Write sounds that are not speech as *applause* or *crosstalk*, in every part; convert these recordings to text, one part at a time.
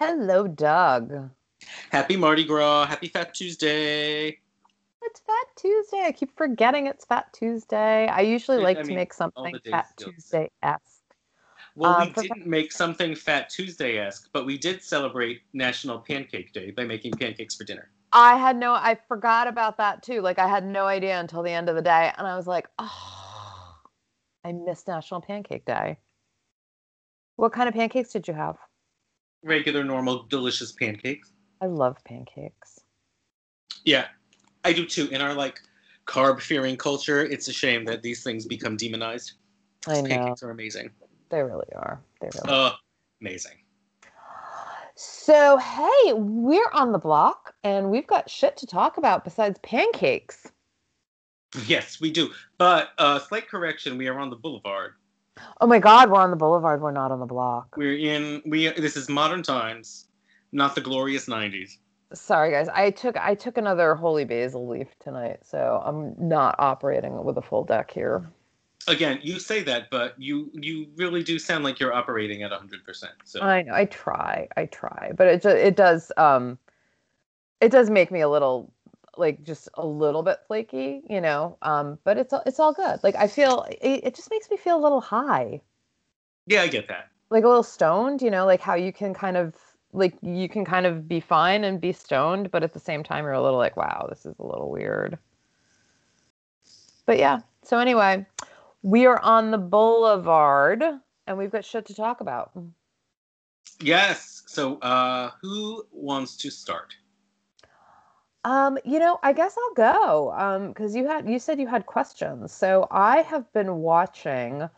Hello, Doug. Happy Mardi Gras. Happy Fat Tuesday. It's Fat Tuesday. I keep forgetting it's Fat Tuesday. I usually I like to mean, make something Fat Tuesday esque. Well, Um, we didn't make something Fat Tuesday esque, but we did celebrate National Pancake Day by making pancakes for dinner. I had no, I forgot about that too. Like I had no idea until the end of the day, and I was like, oh, I missed National Pancake Day. What kind of pancakes did you have? Regular, normal, delicious pancakes. I love pancakes. Yeah, I do too. In our like carb fearing culture, it's a shame that these things become demonized. I know Pancakes are amazing. they really are. They really. Uh, amazing. So hey, we're on the block, and we've got shit to talk about besides pancakes. Yes, we do. But uh, slight correction: we are on the boulevard. Oh my God, we're on the boulevard. We're not on the block. We're in. We. This is modern times, not the glorious '90s. Sorry, guys. I took I took another holy basil leaf tonight, so I'm not operating with a full deck here. Again, you say that, but you you really do sound like you're operating at 100%. So I know. I try. I try, but it it does um, it does make me a little like just a little bit flaky, you know. Um, but it's all- it's all good. Like I feel it, it just makes me feel a little high, yeah, I get that. like a little stoned, you know, like how you can kind of like you can kind of be fine and be stoned, but at the same time you're a little like, wow, this is a little weird. But yeah. So anyway, we are on the boulevard and we've got shit to talk about. Yes. So, uh, who wants to start? Um, you know, I guess I'll go. Um, because you had you said you had questions. So I have been watching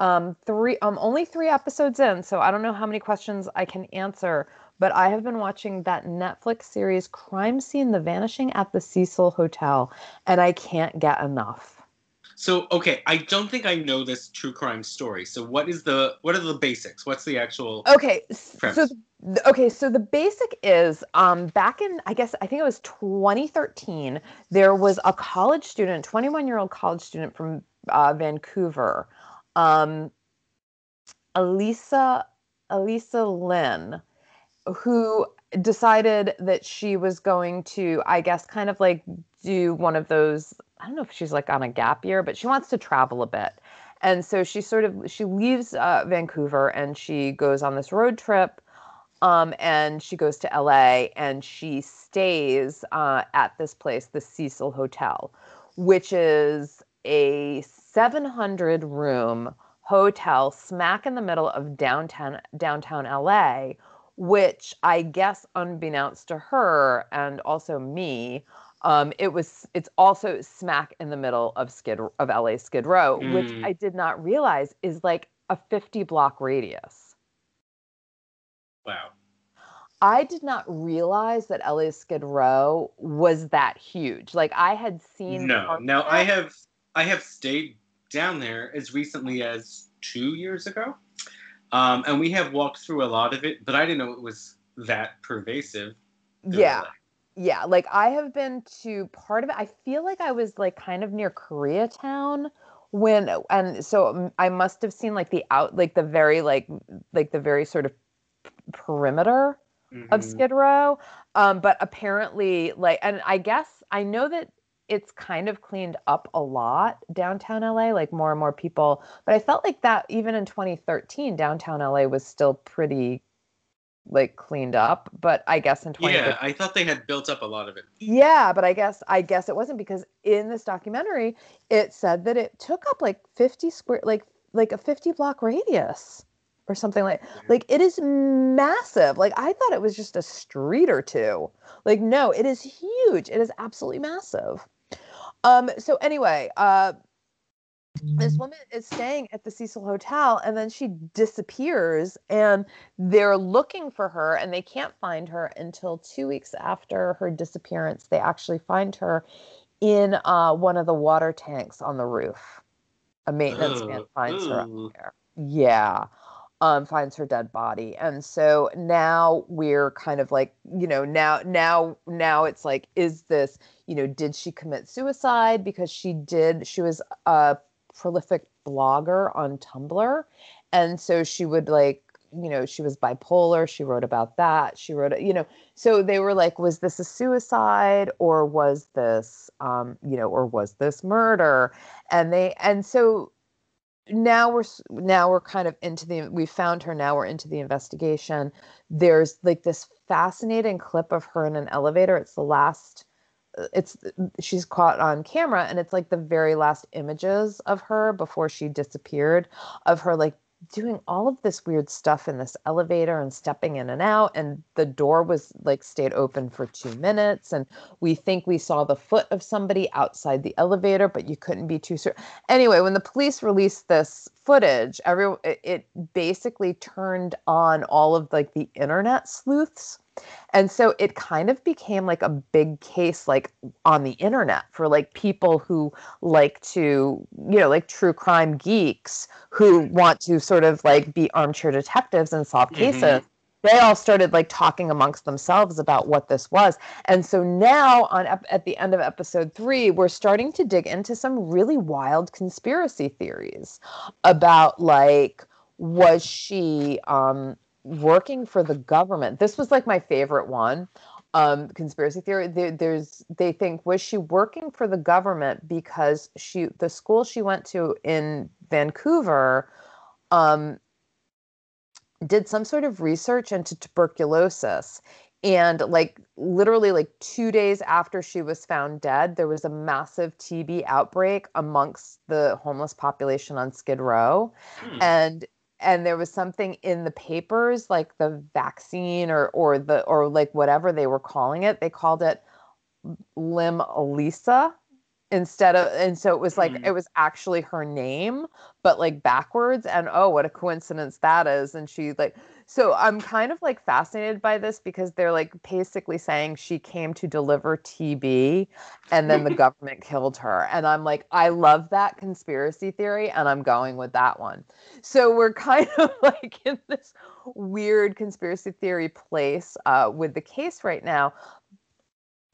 um three um only three episodes in, so I don't know how many questions I can answer, but I have been watching that Netflix series Crime Scene The Vanishing at the Cecil Hotel, and I can't get enough. So, okay, I don't think I know this true crime story. So, what is the what are the basics? What's the actual? Okay, s- so okay, so the basic is um back in I guess I think it was 2013, there was a college student, 21-year-old college student from uh, Vancouver, um Elisa Elisa Lam, who decided that she was going to, I guess, kind of like do one of those. I don't know if she's like on a gap year, but she wants to travel a bit. And so she sort of she leaves uh, Vancouver and she goes on this road trip, um, and she goes to LA and she stays uh, at this place, the Cecil Hotel, which is a 700 room hotel smack in the middle of downtown downtown LA, which I guess unbeknownst to her and also me, um, it was it's also smack in the middle of Skid of LA Skid Row, which Mm. I did not realize is like a 50 block radius. Wow. I did not realize that LA Skid Row was that huge. Like I had seen No. Now, I have I have stayed down there as recently as two years ago, um, and we have walked through a lot of it, but I didn't know it was that pervasive. yeah. LA. Yeah, like I have been to part of it. I feel like I was like kind of near Koreatown when and so mm, I must have seen like the out like the very like like the very sort of perimeter of Mhm. Skid Row. Um, but apparently, like, and I guess I know that it's kind of cleaned up a lot downtown LA, like more and more people. But I felt like that even in 2013, downtown LA was still pretty like cleaned up. But I guess in 2015, Yeah, I thought they had built up a lot of it. yeah, but I guess I guess it wasn't because in this documentary it said that it took up like 50 square like like a 50 block radius or something like like it is massive. Like I thought it was just a street or two. Like no, it is huge. It is absolutely massive. Um so anyway, uh this woman is staying at the Cecil Hotel and then she disappears and they're looking for her and they can't find her until two weeks after her disappearance. They actually find her in uh, one of the water tanks on the roof. A maintenance man Ugh, finds her up there. Yeah. Um, finds her dead body. And so now we're kind of like, you know, now now now it's like, is this, you know, did she commit suicide? Because she did, she was a prolific blogger on Tumblr. And so she would like you know, she was bipolar. She wrote about that. She wrote, you know, so they were like, was this a suicide or was this, um, you know, or was this murder? And they, and so now we're now we're kind of into the we found her now we're into the investigation there's like this fascinating clip of her in an elevator it's the last it's she's caught on camera and it's like the very last images of her before she disappeared of her like doing all of this weird stuff in this elevator and stepping in and out and the door was like stayed open for 2 minutes and we think we saw the foot of somebody outside the elevator but you couldn't be too sure anyway when the police released this footage every it, basically turned on all of like the internet sleuths and so it kind of became like a big case like on the internet for like people who like to, you know, like true crime geeks who want to sort of like be armchair detectives and solve cases. Mm-hmm. They all started like talking amongst themselves about what this was. And so now on at the end of episode 3, we're starting to dig into some really wild conspiracy theories about like was she um working for the government. This was like my favorite one. Um, conspiracy theory. There, there's they think was she working for the government because she the school she went to in Vancouver um, did some sort of research into tuberculosis and like literally like two days after she was found dead there was a massive tb outbreak amongst the homeless population on skid row hmm. and and there was something in the papers like the vaccine or or the or like whatever they were calling it they called it LAM-ELISA instead of and so it was like mm. it was actually her name but like backwards and oh what a coincidence that is and she like so i'm kind of like fascinated by this because they're like basically saying she came to deliver tb and then the *laughs* government killed her and i'm like i love that conspiracy theory and i'm going with that one so we're kind *laughs* of like in this weird conspiracy theory place uh, with the case right now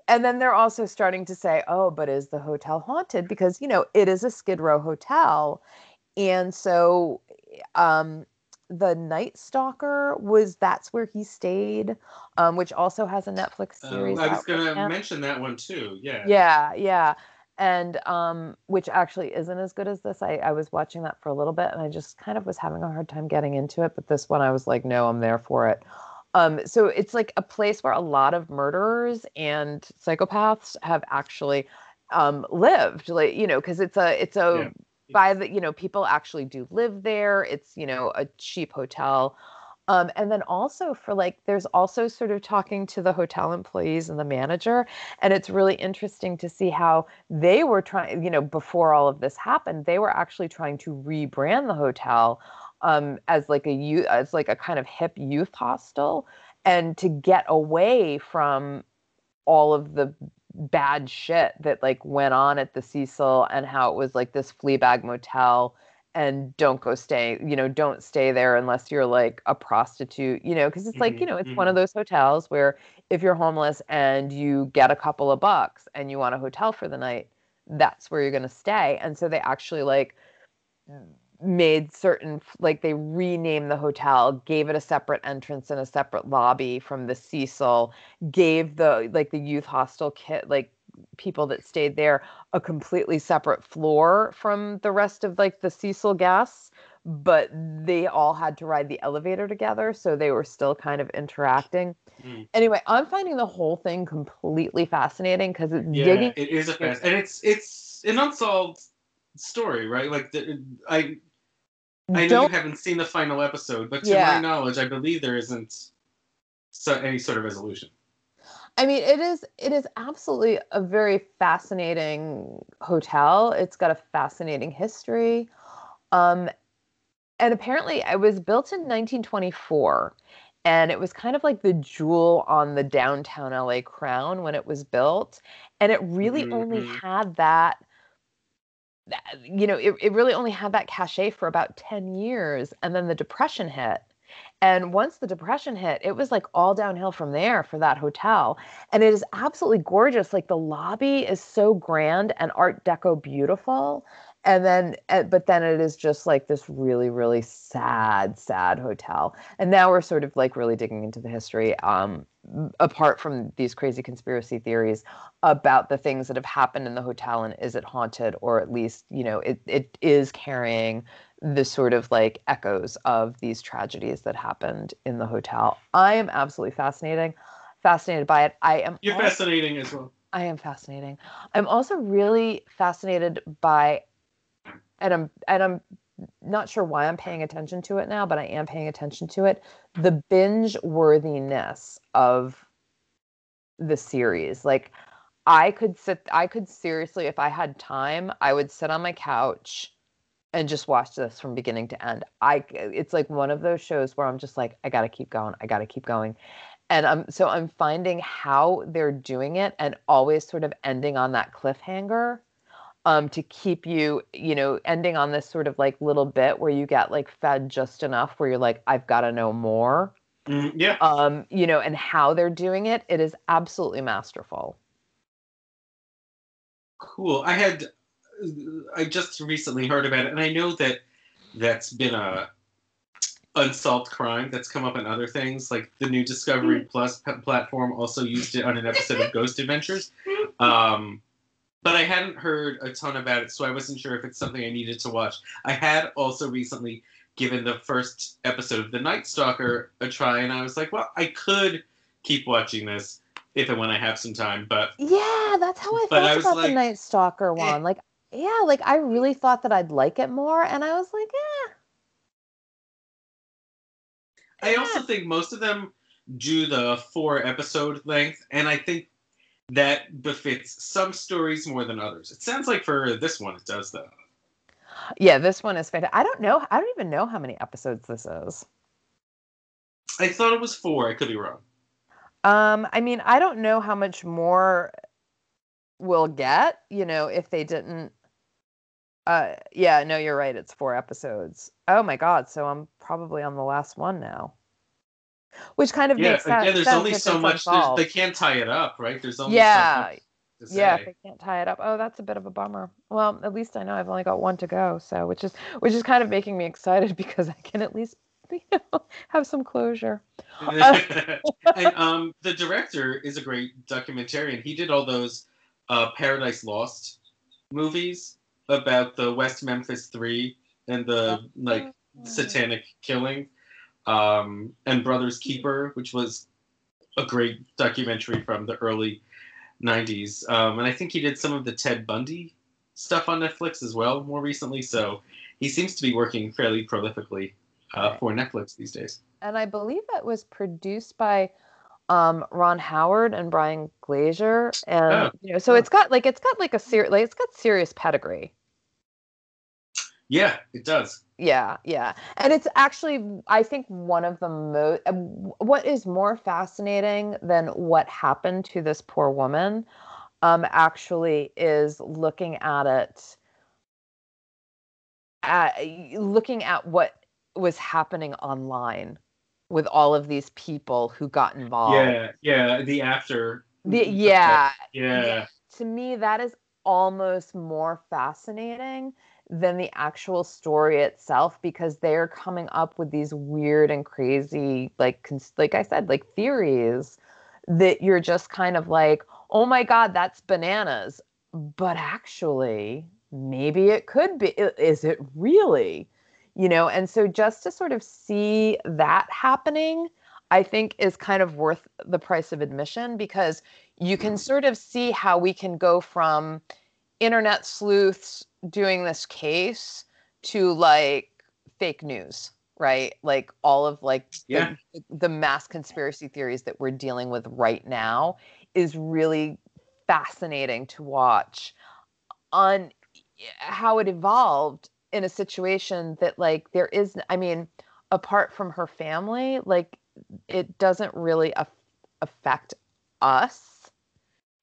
and then they're also starting to say, oh, but is the hotel haunted? Because, you know, it is a Skid Row hotel. And so um, the Night Stalker was that's where he stayed, um, which also has a Netflix oh, series. I was going to mention that one too. Yeah. Yeah. Yeah. And um, which actually isn't as good as this. I, I was watching that for a little bit and I just kind of was having a hard time getting into it. But this one, I was like, no, I'm there for it. Um, so it's like a place where a lot of murderers and psychopaths have actually um, lived, like you know, because it's a it's a yeah. by the you know people actually do live there. It's you know a cheap hotel. Um, and then also for like, there's also sort of talking to the hotel employees and the manager. And it's really interesting to see how they were trying, you know, before all of this happened, they were actually trying to rebrand the hotel um, as like a youth, as like a kind of hip youth hostel, and to get away from all of the bad shit that like went on at the Cecil and how it was like this Fleabag motel and don't go stay you know don't stay there unless you're like a prostitute you know because it's mm-hmm, like you know it's mm-hmm. one of those hotels where if you're homeless and you get a couple of bucks and you want a hotel for the night that's where you're going to stay and so they actually like made certain like they renamed the hotel gave it a separate entrance and a separate lobby from the cecil gave the like the youth hostel kit like people that stayed there a completely separate floor from the rest of like the cecil guests but they all had to ride the elevator together so they were still kind of interacting mm. anyway i'm finding the whole thing completely fascinating because it's yeah, digging it is a fast and it's it's an unsolved story right like the, i I know you haven't seen the final episode, but to yeah. my knowledge, I believe there isn't so any sort of resolution. I mean, it is it is absolutely a very fascinating hotel. It's got a fascinating history. Um, and apparently it was built in 1924 and it was kind of like the jewel on the downtown LA crown when it was built and it really mm-hmm. only had that you know, it, it really only had that cachet for about 10 years. And then the depression hit. And once the depression hit, it was like all downhill from there for that hotel. And it is absolutely gorgeous. Like the lobby is so grand and Art Deco beautiful. And then eh, but then it is just like this really really sad sad hotel. And now we're sort of like really digging into the history um apart from these crazy conspiracy theories about the things that have happened in the hotel and is it haunted or at least you know it, it is carrying the sort of like echoes of these tragedies that happened in the hotel. I am absolutely fascinating fascinated by it. I am you're also, fascinating as well. I am fascinating. I'm also really fascinated by and i'm and i'm not sure why I'm paying attention to it now, but I am paying attention to it. The binge worthiness of the series. Like I could sit I could seriously if I had time, I would sit on my couch and just watch this from beginning to end. I it's like one of those shows where I'm just like I got to keep going. I got to keep going. And I'm so I'm finding how they're doing it and always sort of ending on that cliffhanger um, to keep you, you know, ending on this sort of like little bit where you get like fed just enough where you're like, I've got to know more. Mm, yeah. Um, you know, and how they're doing it, it is absolutely masterful. Cool. I had, I just recently heard about it, and I know that that's been a unsolved crime that's come up in other things. Like the new Discovery mm. Plus platform also used it on an episode of Ghost Adventures. Um, but I hadn't heard a ton about it, so I wasn't sure if it's something I needed to watch. I had also recently given the first episode of The Night Stalker a try, and I was like, well, I could keep watching this if and when I have some time, but yeah, that's how I felt I about like, the Night Stalker eh. one. Eh. Like, yeah, like I really thought that I'd like it more, and I was like, eh. I also think most of them do the four episode length, and I think that befits some stories more than others. It sounds like for this one it does though. Yeah, this one is fantastic. I don't know. I don't even know how many episodes this is. I thought it was four. I could be wrong. Um, I mean, I don't know how much more we'll get. You know, if they didn't. Uh, yeah, no, you're right. It's four episodes. Oh my god! So I'm probably on the last one now which kind of yeah, makes sense. Yeah, there's only so much. They can't tie it up, right? There's only yeah, so yeah. They can't tie it up. Oh, that's a bit of a bummer. Well, at least I know I've only got one to go, so which is which is kind of making me excited *laughs* because I can at least you know *laughs* have some closure. *laughs* and um, the director is a great documentarian. He did all those uh, Paradise Lost movies about the West Memphis Three and the like oh. satanic killing um, and Brothers Keeper, which was a great documentary from the early 90s. Um, and I think he did some of the Ted Bundy stuff on Netflix as well more recently. So he seems to be working fairly prolifically uh, for Netflix these days. And I believe that was produced by um, Ron Howard and Brian Grazer, and oh. you know, so it's got like it's got like a serious like it's got serious pedigree. Yeah, it does. Yeah, yeah. And it's actually, I think, one of the most, uh, what is more fascinating than what happened to this poor woman um, actually is looking at it, at, looking at what was happening online with all of these people who got involved. Yeah, yeah. The after. The, yeah, yeah. Yeah. To me, that is almost more fascinating than the actual story itself because they're coming up with these weird and crazy like cons- like I said like theories that you're just kind of like oh my god that's bananas. But actually maybe it could be is it really? You know and so just to sort of see that happening I think is kind of worth the price of admission because you can hmm. sort of see how we can go from internet sleuths doing this case to like fake news right? Like all of like yeah. the, the mass conspiracy theories that we're dealing with right now is really fascinating to watch on how it evolved in a situation that like there is i mean apart from her family like it doesn't really af- affect us.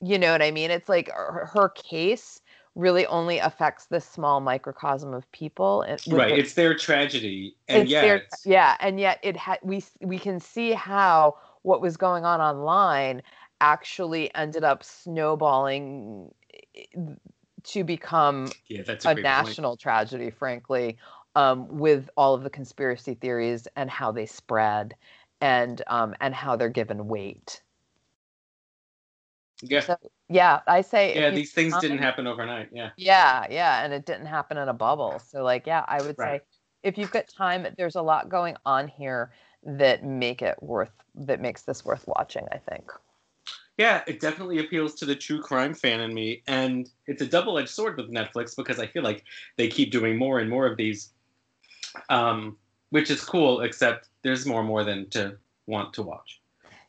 You know what i mean? It's like her, her case really only affects this small microcosm of people. Right, the, it's their tragedy, and yet, their, yeah, and yet it ha- we we can see how what was going on online actually ended up snowballing eh, to become yeah, a, a national point. tragedy, frankly, um, with all of the conspiracy theories and how they spread and um, and how they're given weight. Yeah. So, yeah, I say. Yeah, these things didn't happen overnight. Yeah. Yeah, yeah, and it didn't happen in a bubble. So, like, yeah, I would right. say if you've got time, there's a lot going on here that make it worth that makes this worth watching. I think. Yeah, it definitely appeals to the true crime fan in me, and it's a double-edged sword with Netflix because I feel like they keep doing more and more of these, um, which is cool. Except there's more and more than to want to watch.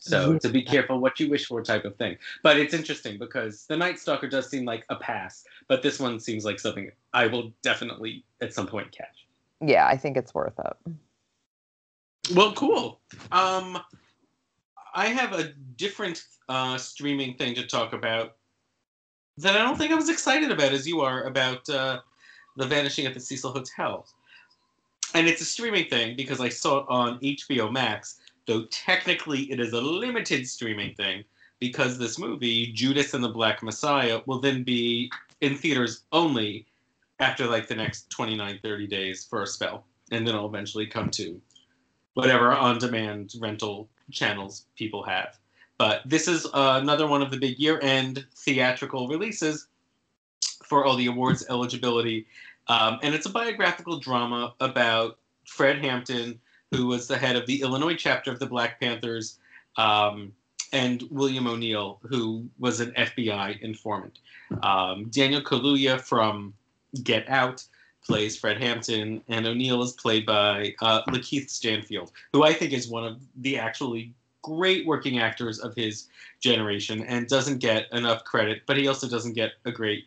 So to be careful what you wish for type of thing. But it's interesting because the Night Stalker does seem like a pass, but this one seems like something I will definitely at some point catch. Yeah, I think it's worth it. Well, cool. Um, I have a different uh, streaming thing to talk about that I don't think I was excited about as you are about uh, the Vanishing at the Cecil Hotel. And it's a streaming thing because I saw it on HBO Max, though technically it is a limited streaming thing because this movie, Judas and the Black Messiah, will then be in theaters only after like the next 29, 30 days for a spell. And then it'll eventually come to whatever on demand rental channels people have. But this is uh, another one of the big year end theatrical releases for all the awards *laughs* eligibility. Um, and it's a biographical drama about Fred Hampton, who was the head of the Illinois chapter of the Black Panthers, um, and William O'Neal, who was an FBI informant. Um, Daniel Kaluuya from Get Out plays Fred Hampton, and O'Neal is played by uh, Lakeith Stanfield, who I think is one of the actually great working actors of his generation and doesn't get enough credit, but he also doesn't get a great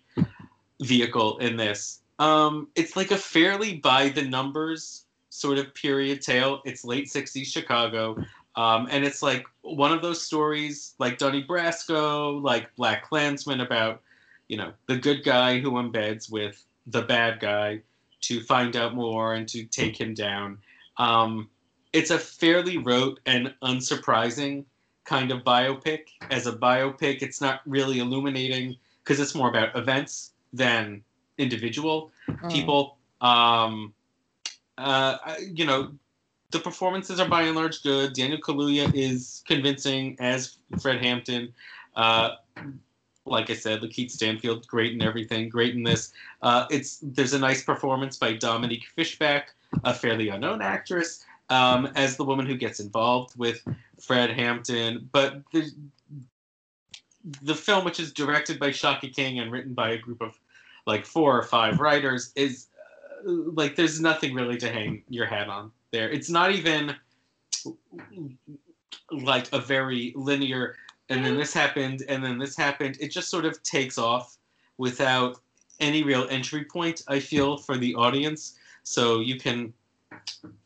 vehicle in this. Um, it's like a fairly by the numbers sort of period tale. It's late 60s Chicago. Um, and it's like one of those stories like Donnie Brasco, like Black Klansman about, you know, the good guy who embeds with the bad guy to find out more and to take him down. Um, it's a fairly rote and unsurprising kind of biopic. As a biopic, it's not really illuminating because it's more about events than individual mm. people. Um, uh, you know, the performances are by and large good. Daniel Kaluuya is convincing as Fred Hampton. Uh, like I said, Lakeith Stanfield, great in everything, great in this. Uh, it's there's a nice performance by Dominique Fishback, a fairly unknown actress, um, as the woman who gets involved with Fred Hampton. But the the film, which is directed by Shaka King and written by a group of like four or five writers, is like there's nothing really to hang your hat on there. It's not even like a very linear and then this happened, and then this happened. It just sort of takes off without any real entry point, I feel, for the audience. So you can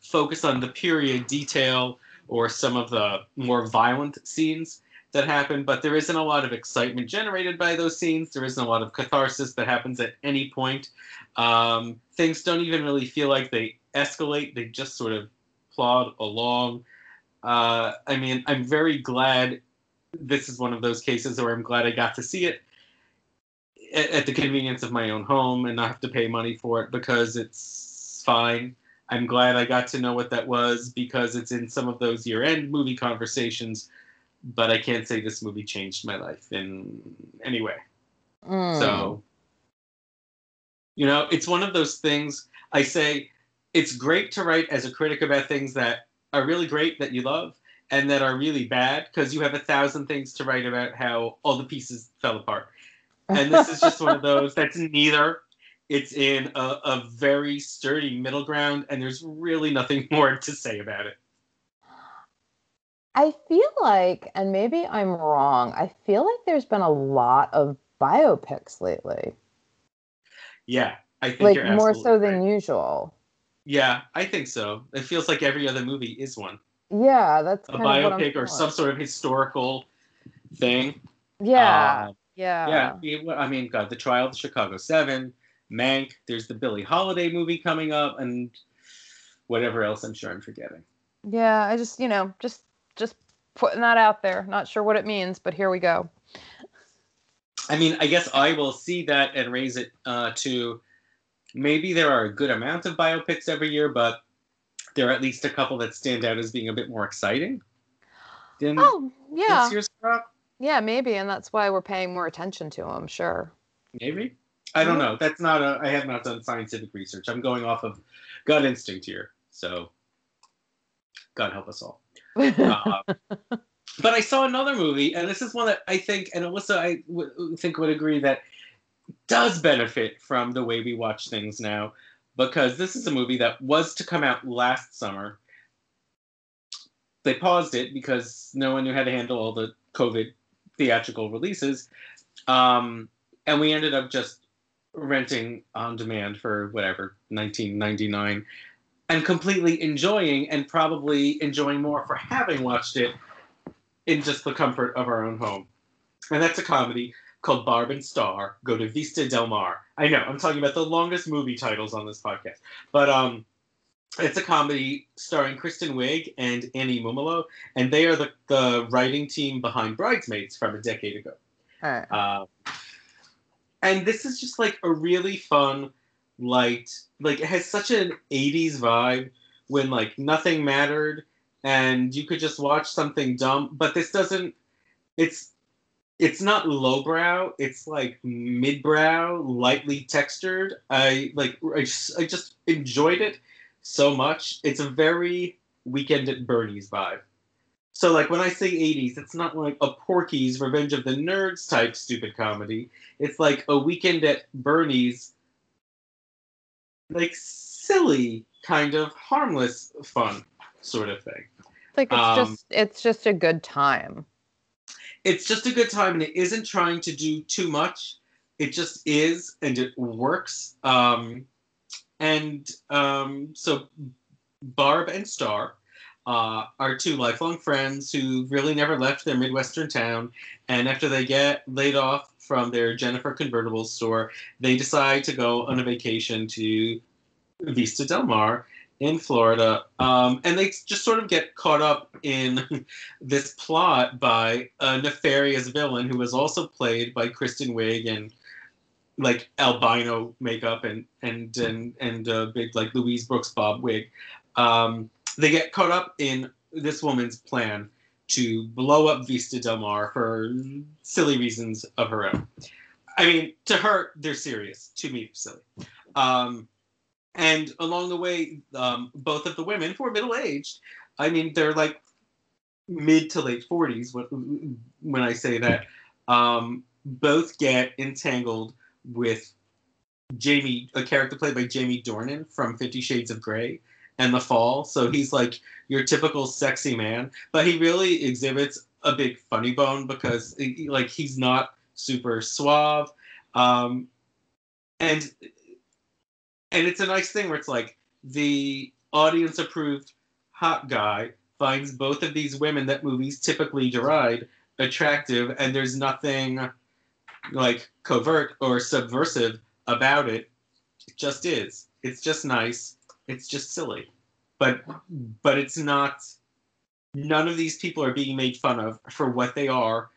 focus on the period detail or some of the more violent scenes that happen, but there isn't a lot of excitement generated by those scenes. There isn't a lot of catharsis that happens at any point. Um, things don't even really feel like they escalate, they just sort of plod along. Uh, I mean, I'm very glad this is one of those cases where I'm glad I got to see it at, at the convenience of my own home and not have to pay money for it because it's fine. I'm glad I got to know what that was because it's in some of those year end movie conversations, but I can't say this movie changed my life in any way. Mm. So, you know, it's one of those things I say it's great to write as a critic about things that are really great that you love, and that are really bad because you have a thousand things to write about how all the pieces fell apart. And this is just one of *laughs* those that's neither. It's in a, a very sturdy middle ground, and there's really nothing *laughs* more to say about it. I feel like, and maybe I'm wrong, I feel like there's been a lot of biopics lately. Yeah, I think like more so right. than usual. Yeah, I think so. It feels like every other movie is one. Yeah, that's a biopic or some sort of historical thing. Yeah, uh, yeah, yeah. I mean, God, the Trial of the Chicago Seven, Mank. There's the Billie Holiday movie coming up, and whatever else I'm sure I'm forgetting. Yeah, I just you know just just putting that out there. Not sure what it means, but here we go. I mean, I guess I will see that and raise it uh, to maybe there are a good amount of biopics every year, but there are at least a couple that stand out as being a bit more exciting. Than oh, yeah. This year's crop. Yeah, maybe, and that's why we're paying more attention to them. Sure. Maybe. I don't know. That's not a. I have not done scientific research. I'm going off of gut instinct here. So, God help us all. Uh, but I saw another movie, and this is one that I think, and Alyssa, I w- think would agree that does benefit from the way we watch things now, because this is a movie that was to come out last summer. They paused it because no one knew how to handle all the COVID theatrical releases, um, and we ended up just renting on demand for whatever 1999 and completely enjoying and probably enjoying more for having watched it in just the comfort of our own home. And that's a comedy called Barb and Star Go to Vista Del Mar. I know, I'm talking about the longest movie titles on this podcast. But um it's a comedy starring Kristen Wiig and Annie Mumolo, and they are the, the writing team behind Bridesmaids from a decade ago. Uh, and this is just like a really fun, light, like it has such an 80s vibe when like nothing mattered and you could just watch something dumb. But this doesn't. It's it's not lowbrow. It's like midbrow, lightly textured. I like. I just, I just enjoyed it so much. It's a very Weekend at Bernie's vibe. So like when I say 80s, it's not like a Porky's Revenge of the Nerds type stupid comedy. It's like a Weekend at Bernie's like silly kind of harmless fun sort of thing. Like it's um, just it's just a good time. It's just a good time, and it isn't trying to do too much. It just is, and it works. Um, and um, so, Barb and Star uh, are two lifelong friends who really never left their Midwestern town. And after they get laid off from their Jennifer convertible store, they decide to go on a vacation to Vista Del Mar in Florida, um, and they just sort of get caught up in *laughs* this plot by a nefarious villain who was also played by Kristen Wiig and like albino makeup and and and and uh, big like Louise Brooks bob wig. Um, they get caught up in this woman's plan to blow up Vista Del Mar for silly reasons of her own. I mean, to her, they're serious. To me, silly. Um, and along the way, um, both of the women, who are middle aged, I mean, they're like mid to late 40s when, when I say that, um, both get entangled with Jamie, a character played by Jamie Dornan from Fifty Shades of Grey and The Fall. So he's like your typical sexy man, but he really exhibits a big funny bone because like he's not super suave. Um, and and it's a nice thing where it's like the audience approved hot guy finds both of these women that movies typically deride attractive and there's nothing like covert or subversive about it it just is it's just nice it's just silly but but it's not none of these people are being made fun of for what they are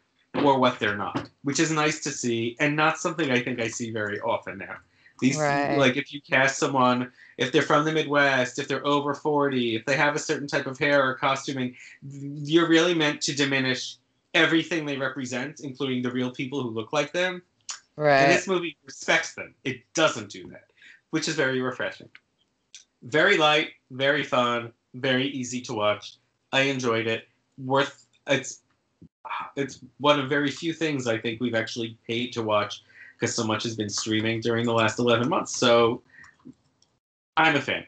or what they're not which is nice to see and not something i think i see very often now these right. like if you cast someone, if they're from the Midwest, if they're over 40, if they have a certain type of hair or costuming, you're really meant to diminish everything they represent, including the real people who look like them. Right. And this movie respects them. It doesn't do that, which is very refreshing. Very light, very fun, very easy to watch. I enjoyed it. Worth it's it's one of very few things I think we've actually paid to watch because so much has been streaming during the last 11 months. So I'm a fan.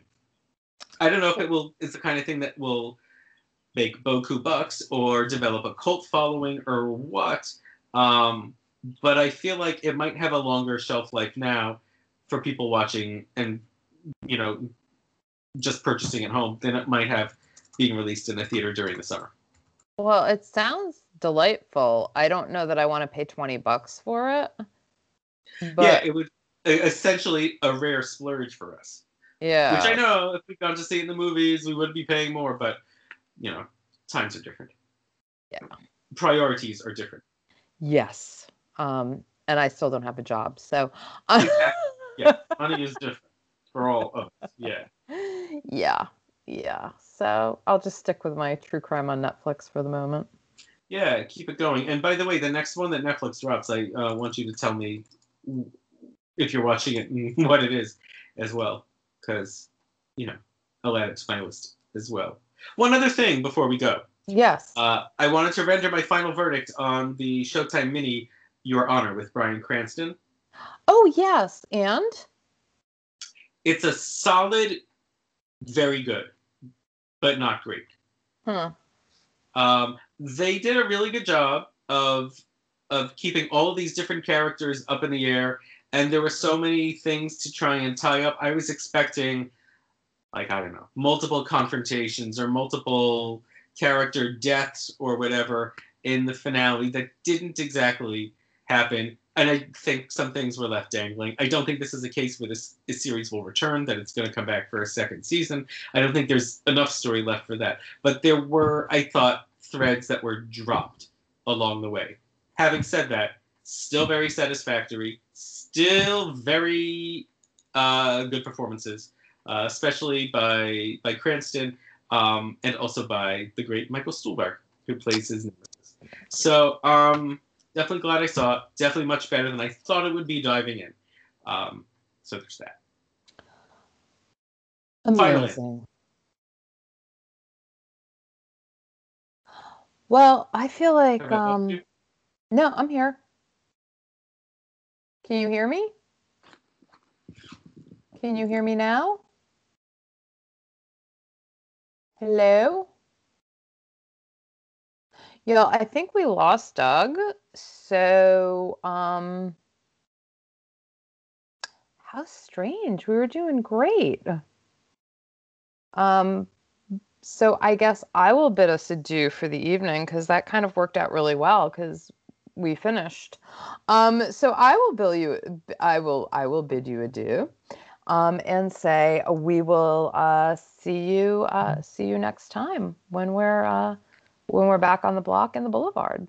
I don't know if it will is the kind of thing that will make boku bucks or develop a cult following or what. Um, but I feel like it might have a longer shelf life now for people watching and you know just purchasing at home than it might have being released in a theater during the summer. Well, it sounds delightful. I don't know that I want to pay 20 bucks for it. But, yeah, it was essentially a rare splurge for us. Yeah. Which I know if we'd gone to see it in the movies, we would be paying more, but you know, times are different. Yeah. Priorities are different. Yes. Um, and I still don't have a job. So, exactly. *laughs* yeah, money is different for all of us. Yeah. Yeah, yeah. So I'll just stick with my true crime on Netflix for the moment. Yeah, keep it going. And by the way, the next one that Netflix drops, I uh, want you to tell me if you're watching it and *laughs* what it is as well, because you know I'll add it to my list as well. One other thing before we go. Yes. Uh, I wanted to render my final verdict on the Showtime mini Your Honor with Bryan Cranston. Oh yes, and it's a solid, very good, but not great. Hmm. Um, they did a really good job of of keeping all of these different characters up in the air, and there were so many things to try and tie up. I was expecting, like I don't know, multiple confrontations or multiple character deaths or whatever in the finale that didn't exactly happen. And I think some things were left dangling. I don't think this is a case where this, this series will return, that it's going to come back for a second season. I don't think there's enough story left for that. But there were, I thought, threads that were dropped along the way. Having said that, still very satisfactory, still very uh, good performances, uh, especially by by Cranston um, and also by the great Michael Stuhlbarg, who plays his nemesis. So um, definitely glad I saw it. Definitely much better than I thought it would be diving in. Um, so there's that. Amazing. Well, I feel like um no, I'm here. Can you hear me? Can you hear me now? Hello? Yeah, I think we lost Doug. So, um, how strange. We were doing great. Um, so I guess I will bid us adieu for the evening because that kind of worked out really well because we finished. Um, so I will bill you. I will. I will bid you adieu, um, and say we will uh, see you. Uh, see you next time when we're uh, when we're back on the block and the boulevard.